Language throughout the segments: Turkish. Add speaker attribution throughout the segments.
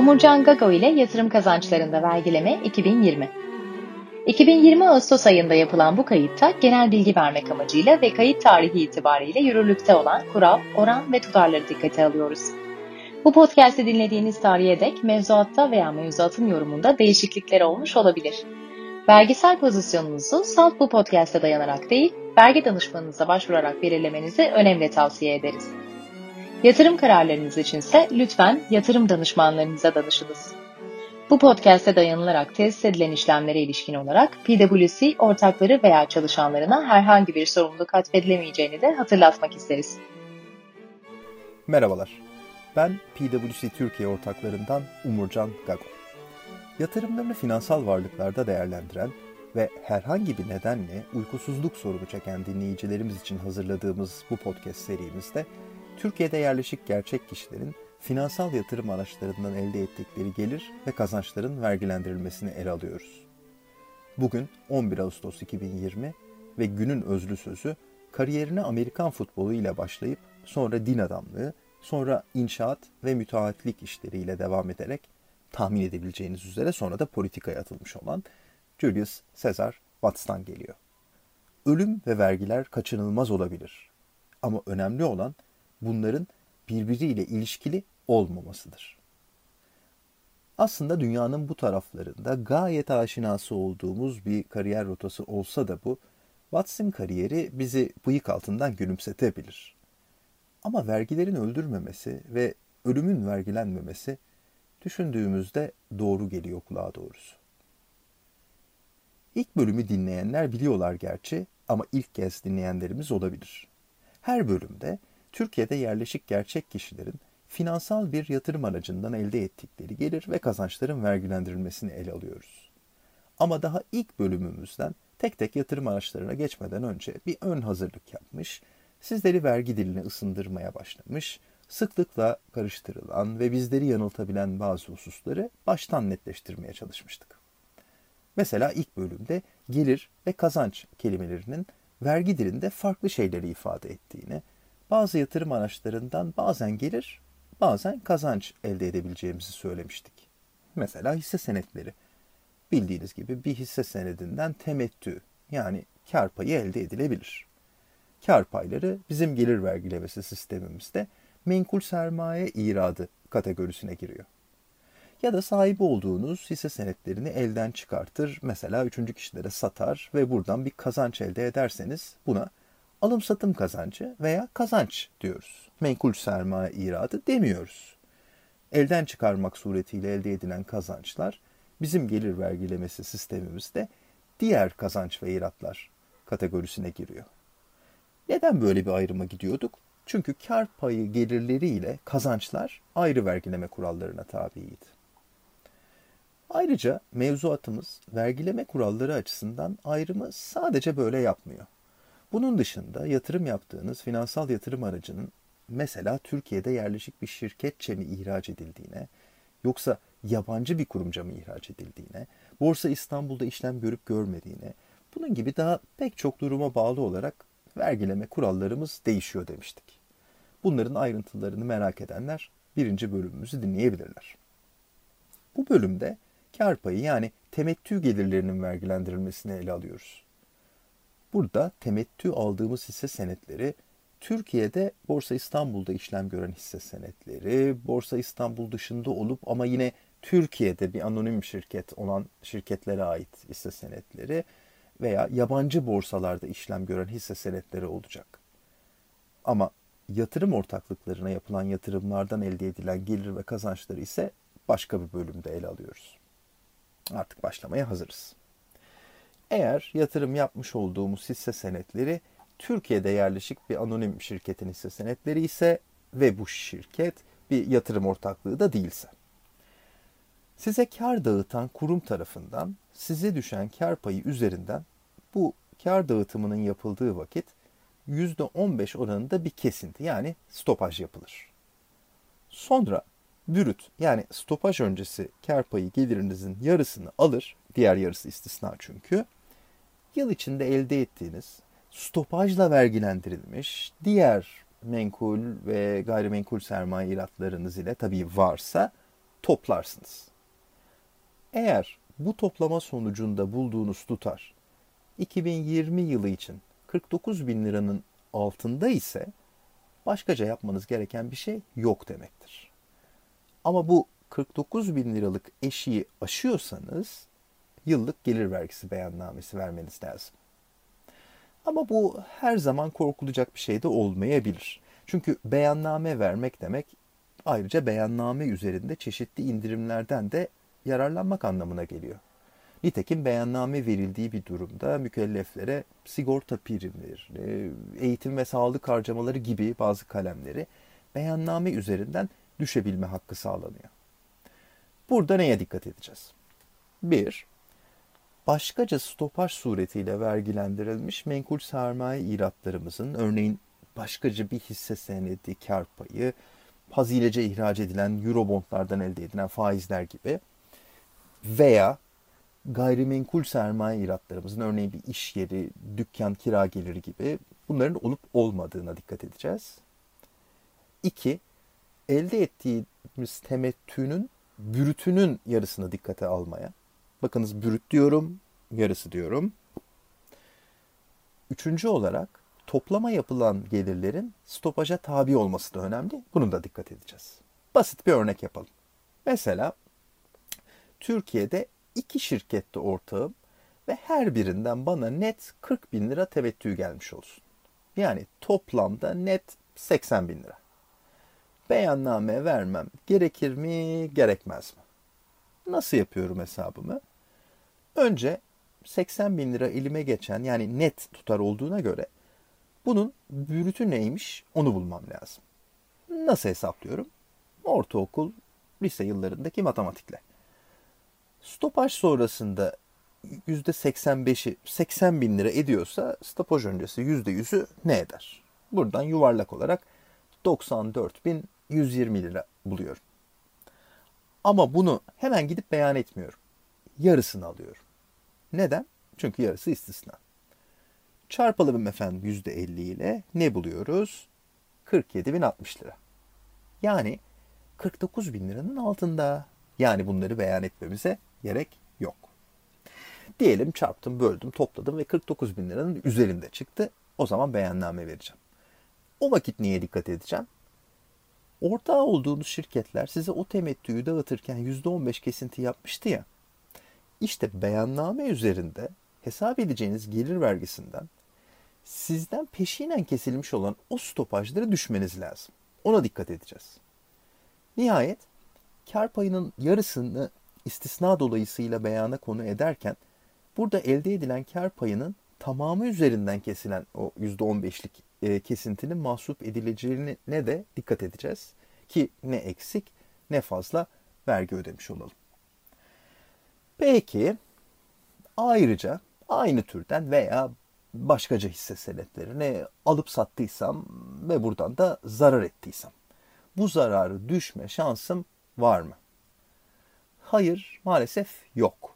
Speaker 1: Omurcan Gago ile yatırım kazançlarında vergileme 2020. 2020 Ağustos ayında yapılan bu kayıtta genel bilgi vermek amacıyla ve kayıt tarihi itibariyle yürürlükte olan kural, oran ve tutarları dikkate alıyoruz. Bu podcast'i dinlediğiniz tarihe dek mevzuatta veya mevzuatın yorumunda değişiklikler olmuş olabilir. Vergisel pozisyonunuzu salt bu podcast'e dayanarak değil, vergi danışmanınıza başvurarak belirlemenizi önemli tavsiye ederiz. Yatırım kararlarınız içinse lütfen yatırım danışmanlarınıza danışınız. Bu podcast'e dayanılarak tesis edilen işlemlere ilişkin olarak PwC ortakları veya çalışanlarına herhangi bir sorumluluk atfedilemeyeceğini de hatırlatmak isteriz.
Speaker 2: Merhabalar, ben PwC Türkiye ortaklarından Umurcan Gago. Yatırımlarını finansal varlıklarda değerlendiren ve herhangi bir nedenle uykusuzluk sorunu çeken dinleyicilerimiz için hazırladığımız bu podcast serimizde Türkiye'de yerleşik gerçek kişilerin finansal yatırım araçlarından elde ettikleri gelir ve kazançların vergilendirilmesini ele alıyoruz. Bugün 11 Ağustos 2020 ve günün özlü sözü kariyerine Amerikan futbolu ile başlayıp sonra din adamlığı, sonra inşaat ve müteahhitlik işleriyle devam ederek tahmin edebileceğiniz üzere sonra da politikaya atılmış olan Julius Caesar Watts'tan geliyor. Ölüm ve vergiler kaçınılmaz olabilir. Ama önemli olan bunların birbiriyle ilişkili olmamasıdır. Aslında dünyanın bu taraflarında gayet aşinası olduğumuz bir kariyer rotası olsa da bu, Watson kariyeri bizi bıyık altından gülümsetebilir. Ama vergilerin öldürmemesi ve ölümün vergilenmemesi düşündüğümüzde doğru geliyor kulağa doğrusu. İlk bölümü dinleyenler biliyorlar gerçi ama ilk kez dinleyenlerimiz olabilir. Her bölümde Türkiye'de yerleşik gerçek kişilerin finansal bir yatırım aracından elde ettikleri gelir ve kazançların vergilendirilmesini ele alıyoruz. Ama daha ilk bölümümüzden tek tek yatırım araçlarına geçmeden önce bir ön hazırlık yapmış, sizleri vergi diline ısındırmaya başlamış, sıklıkla karıştırılan ve bizleri yanıltabilen bazı hususları baştan netleştirmeye çalışmıştık. Mesela ilk bölümde gelir ve kazanç kelimelerinin vergi dilinde farklı şeyleri ifade ettiğini, bazı yatırım araçlarından bazen gelir, bazen kazanç elde edebileceğimizi söylemiştik. Mesela hisse senetleri. Bildiğiniz gibi bir hisse senedinden temettü yani kar payı elde edilebilir. Kar payları bizim gelir vergilemesi sistemimizde menkul sermaye iradı kategorisine giriyor. Ya da sahibi olduğunuz hisse senetlerini elden çıkartır, mesela üçüncü kişilere satar ve buradan bir kazanç elde ederseniz buna alım satım kazancı veya kazanç diyoruz. Menkul sermaye iradı demiyoruz. Elden çıkarmak suretiyle elde edilen kazançlar bizim gelir vergilemesi sistemimizde diğer kazanç ve iratlar kategorisine giriyor. Neden böyle bir ayrıma gidiyorduk? Çünkü kar payı gelirleri ile kazançlar ayrı vergileme kurallarına tabiydi. Ayrıca mevzuatımız vergileme kuralları açısından ayrımı sadece böyle yapmıyor. Bunun dışında yatırım yaptığınız finansal yatırım aracının mesela Türkiye'de yerleşik bir şirketçe mi ihraç edildiğine, yoksa yabancı bir kurumca mı ihraç edildiğine, Borsa İstanbul'da işlem görüp görmediğine, bunun gibi daha pek çok duruma bağlı olarak vergileme kurallarımız değişiyor demiştik. Bunların ayrıntılarını merak edenler birinci bölümümüzü dinleyebilirler. Bu bölümde kar payı yani temettü gelirlerinin vergilendirilmesini ele alıyoruz. Burada temettü aldığımız hisse senetleri Türkiye'de Borsa İstanbul'da işlem gören hisse senetleri, Borsa İstanbul dışında olup ama yine Türkiye'de bir anonim şirket olan şirketlere ait hisse senetleri veya yabancı borsalarda işlem gören hisse senetleri olacak. Ama yatırım ortaklıklarına yapılan yatırımlardan elde edilen gelir ve kazançları ise başka bir bölümde ele alıyoruz. Artık başlamaya hazırız. Eğer yatırım yapmış olduğumuz hisse senetleri Türkiye'de yerleşik bir anonim şirketin hisse senetleri ise ve bu şirket bir yatırım ortaklığı da değilse. Size kar dağıtan kurum tarafından size düşen kar payı üzerinden bu kar dağıtımının yapıldığı vakit %15 oranında bir kesinti yani stopaj yapılır. Sonra bürüt yani stopaj öncesi kar payı gelirinizin yarısını alır, diğer yarısı istisna çünkü. Yıl içinde elde ettiğiniz stopajla vergilendirilmiş diğer menkul ve gayrimenkul sermaye iratlarınız ile tabii varsa toplarsınız. Eğer bu toplama sonucunda bulduğunuz tutar 2020 yılı için 49 bin liranın altında ise başkaca yapmanız gereken bir şey yok demektir. Ama bu 49 bin liralık eşiği aşıyorsanız yıllık gelir vergisi beyannamesi vermeniz lazım. Ama bu her zaman korkulacak bir şey de olmayabilir. Çünkü beyanname vermek demek ayrıca beyanname üzerinde çeşitli indirimlerden de yararlanmak anlamına geliyor. Nitekim beyanname verildiği bir durumda mükelleflere sigorta primleri, eğitim ve sağlık harcamaları gibi bazı kalemleri beyanname üzerinden düşebilme hakkı sağlanıyor. Burada neye dikkat edeceğiz? 1. Başkaca stopaj suretiyle vergilendirilmiş menkul sermaye iratlarımızın örneğin başkaca bir hisse senedi, kar payı, hazilece ihraç edilen eurobondlardan elde edilen faizler gibi veya gayrimenkul sermaye iratlarımızın örneğin bir iş yeri, dükkan, kira geliri gibi bunların olup olmadığına dikkat edeceğiz. 2. Elde ettiğimiz temettünün bürütünün yarısını dikkate almaya. Bakınız bürüt diyorum, yarısı diyorum. Üçüncü olarak toplama yapılan gelirlerin stopaja tabi olması da önemli. Bunun da dikkat edeceğiz. Basit bir örnek yapalım. Mesela Türkiye'de iki şirkette ortağım ve her birinden bana net 40 bin lira tevettü gelmiş olsun. Yani toplamda net 80 bin lira. Beyanname vermem gerekir mi, gerekmez mi? Nasıl yapıyorum hesabımı? Önce 80 bin lira elime geçen yani net tutar olduğuna göre bunun bürütü neymiş onu bulmam lazım. Nasıl hesaplıyorum? Ortaokul, lise yıllarındaki matematikle. Stopaj sonrasında %85'i 80 bin lira ediyorsa stopaj öncesi %100'ü ne eder? Buradan yuvarlak olarak 94.120 lira buluyorum. Ama bunu hemen gidip beyan etmiyorum. Yarısını alıyorum. Neden? Çünkü yarısı istisna. Çarpalım efendim %50 ile ne buluyoruz? 47.060 lira. Yani 49 bin liranın altında. Yani bunları beyan etmemize gerek yok. Diyelim çarptım, böldüm, topladım ve 49 bin liranın üzerinde çıktı. O zaman beyanname vereceğim. O vakit niye dikkat edeceğim? Ortağı olduğunuz şirketler size o temettüyü dağıtırken %15 kesinti yapmıştı ya. İşte beyanname üzerinde hesap edeceğiniz gelir vergisinden sizden peşinen kesilmiş olan o stopajları düşmeniz lazım. Ona dikkat edeceğiz. Nihayet kar payının yarısını istisna dolayısıyla beyana konu ederken burada elde edilen kar payının tamamı üzerinden kesilen o %15'lik e, kesintinin mahsup edileceğine de dikkat edeceğiz. Ki ne eksik ne fazla vergi ödemiş olalım. Peki ayrıca aynı türden veya başkaca hisse senetlerini alıp sattıysam ve buradan da zarar ettiysem bu zararı düşme şansım var mı? Hayır, maalesef yok.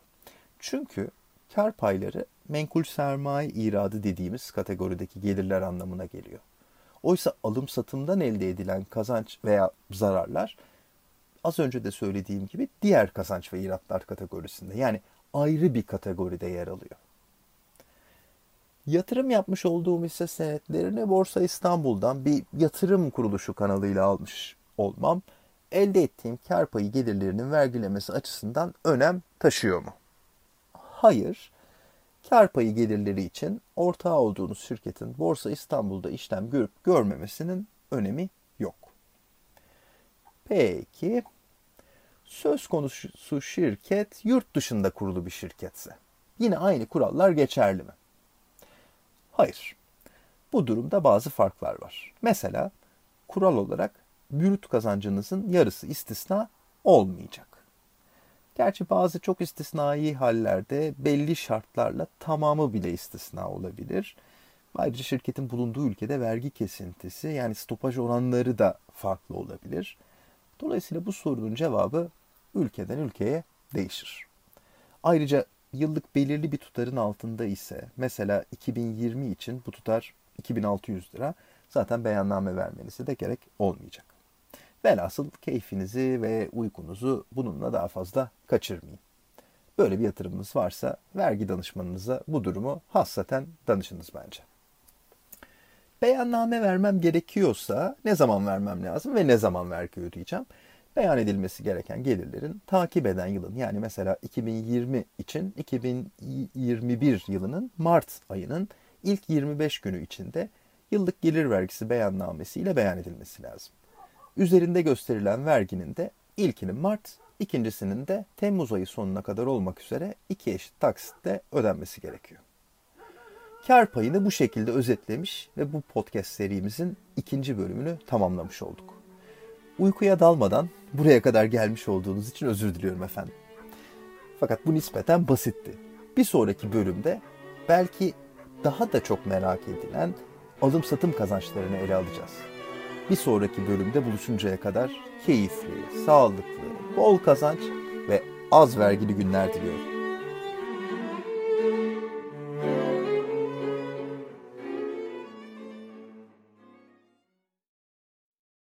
Speaker 2: Çünkü kar payları menkul sermaye iradı dediğimiz kategorideki gelirler anlamına geliyor. Oysa alım satımdan elde edilen kazanç veya zararlar az önce de söylediğim gibi diğer kazanç ve iratlar kategorisinde yani ayrı bir kategoride yer alıyor. Yatırım yapmış olduğum hisse senetlerini Borsa İstanbul'dan bir yatırım kuruluşu kanalıyla almış olmam elde ettiğim kar payı gelirlerinin vergilemesi açısından önem taşıyor mu? Hayır. Kar payı gelirleri için ortağı olduğunuz şirketin Borsa İstanbul'da işlem görüp görmemesinin önemi. Peki söz konusu şirket yurt dışında kurulu bir şirketse yine aynı kurallar geçerli mi? Hayır. Bu durumda bazı farklar var. Mesela kural olarak brüt kazancınızın yarısı istisna olmayacak. Gerçi bazı çok istisnai hallerde belli şartlarla tamamı bile istisna olabilir. Ayrıca şirketin bulunduğu ülkede vergi kesintisi yani stopaj oranları da farklı olabilir. Dolayısıyla bu sorunun cevabı ülkeden ülkeye değişir. Ayrıca yıllık belirli bir tutarın altında ise mesela 2020 için bu tutar 2600 lira zaten beyanname vermenize de gerek olmayacak. Velhasıl keyfinizi ve uykunuzu bununla daha fazla kaçırmayın. Böyle bir yatırımınız varsa vergi danışmanınıza bu durumu hassaten danışınız bence. Beyanname vermem gerekiyorsa ne zaman vermem lazım ve ne zaman vergi ödeyeceğim? Beyan edilmesi gereken gelirlerin takip eden yılın yani mesela 2020 için 2021 yılının Mart ayının ilk 25 günü içinde yıllık gelir vergisi beyannamesi ile beyan edilmesi lazım. Üzerinde gösterilen verginin de ilkinin Mart, ikincisinin de Temmuz ayı sonuna kadar olmak üzere iki eşit taksitle ödenmesi gerekiyor. Kar payını bu şekilde özetlemiş ve bu podcast serimizin ikinci bölümünü tamamlamış olduk. Uykuya dalmadan buraya kadar gelmiş olduğunuz için özür diliyorum efendim. Fakat bu nispeten basitti. Bir sonraki bölümde belki daha da çok merak edilen alım satım kazançlarını ele alacağız. Bir sonraki bölümde buluşuncaya kadar keyifli, sağlıklı, bol kazanç ve az vergili günler diliyorum.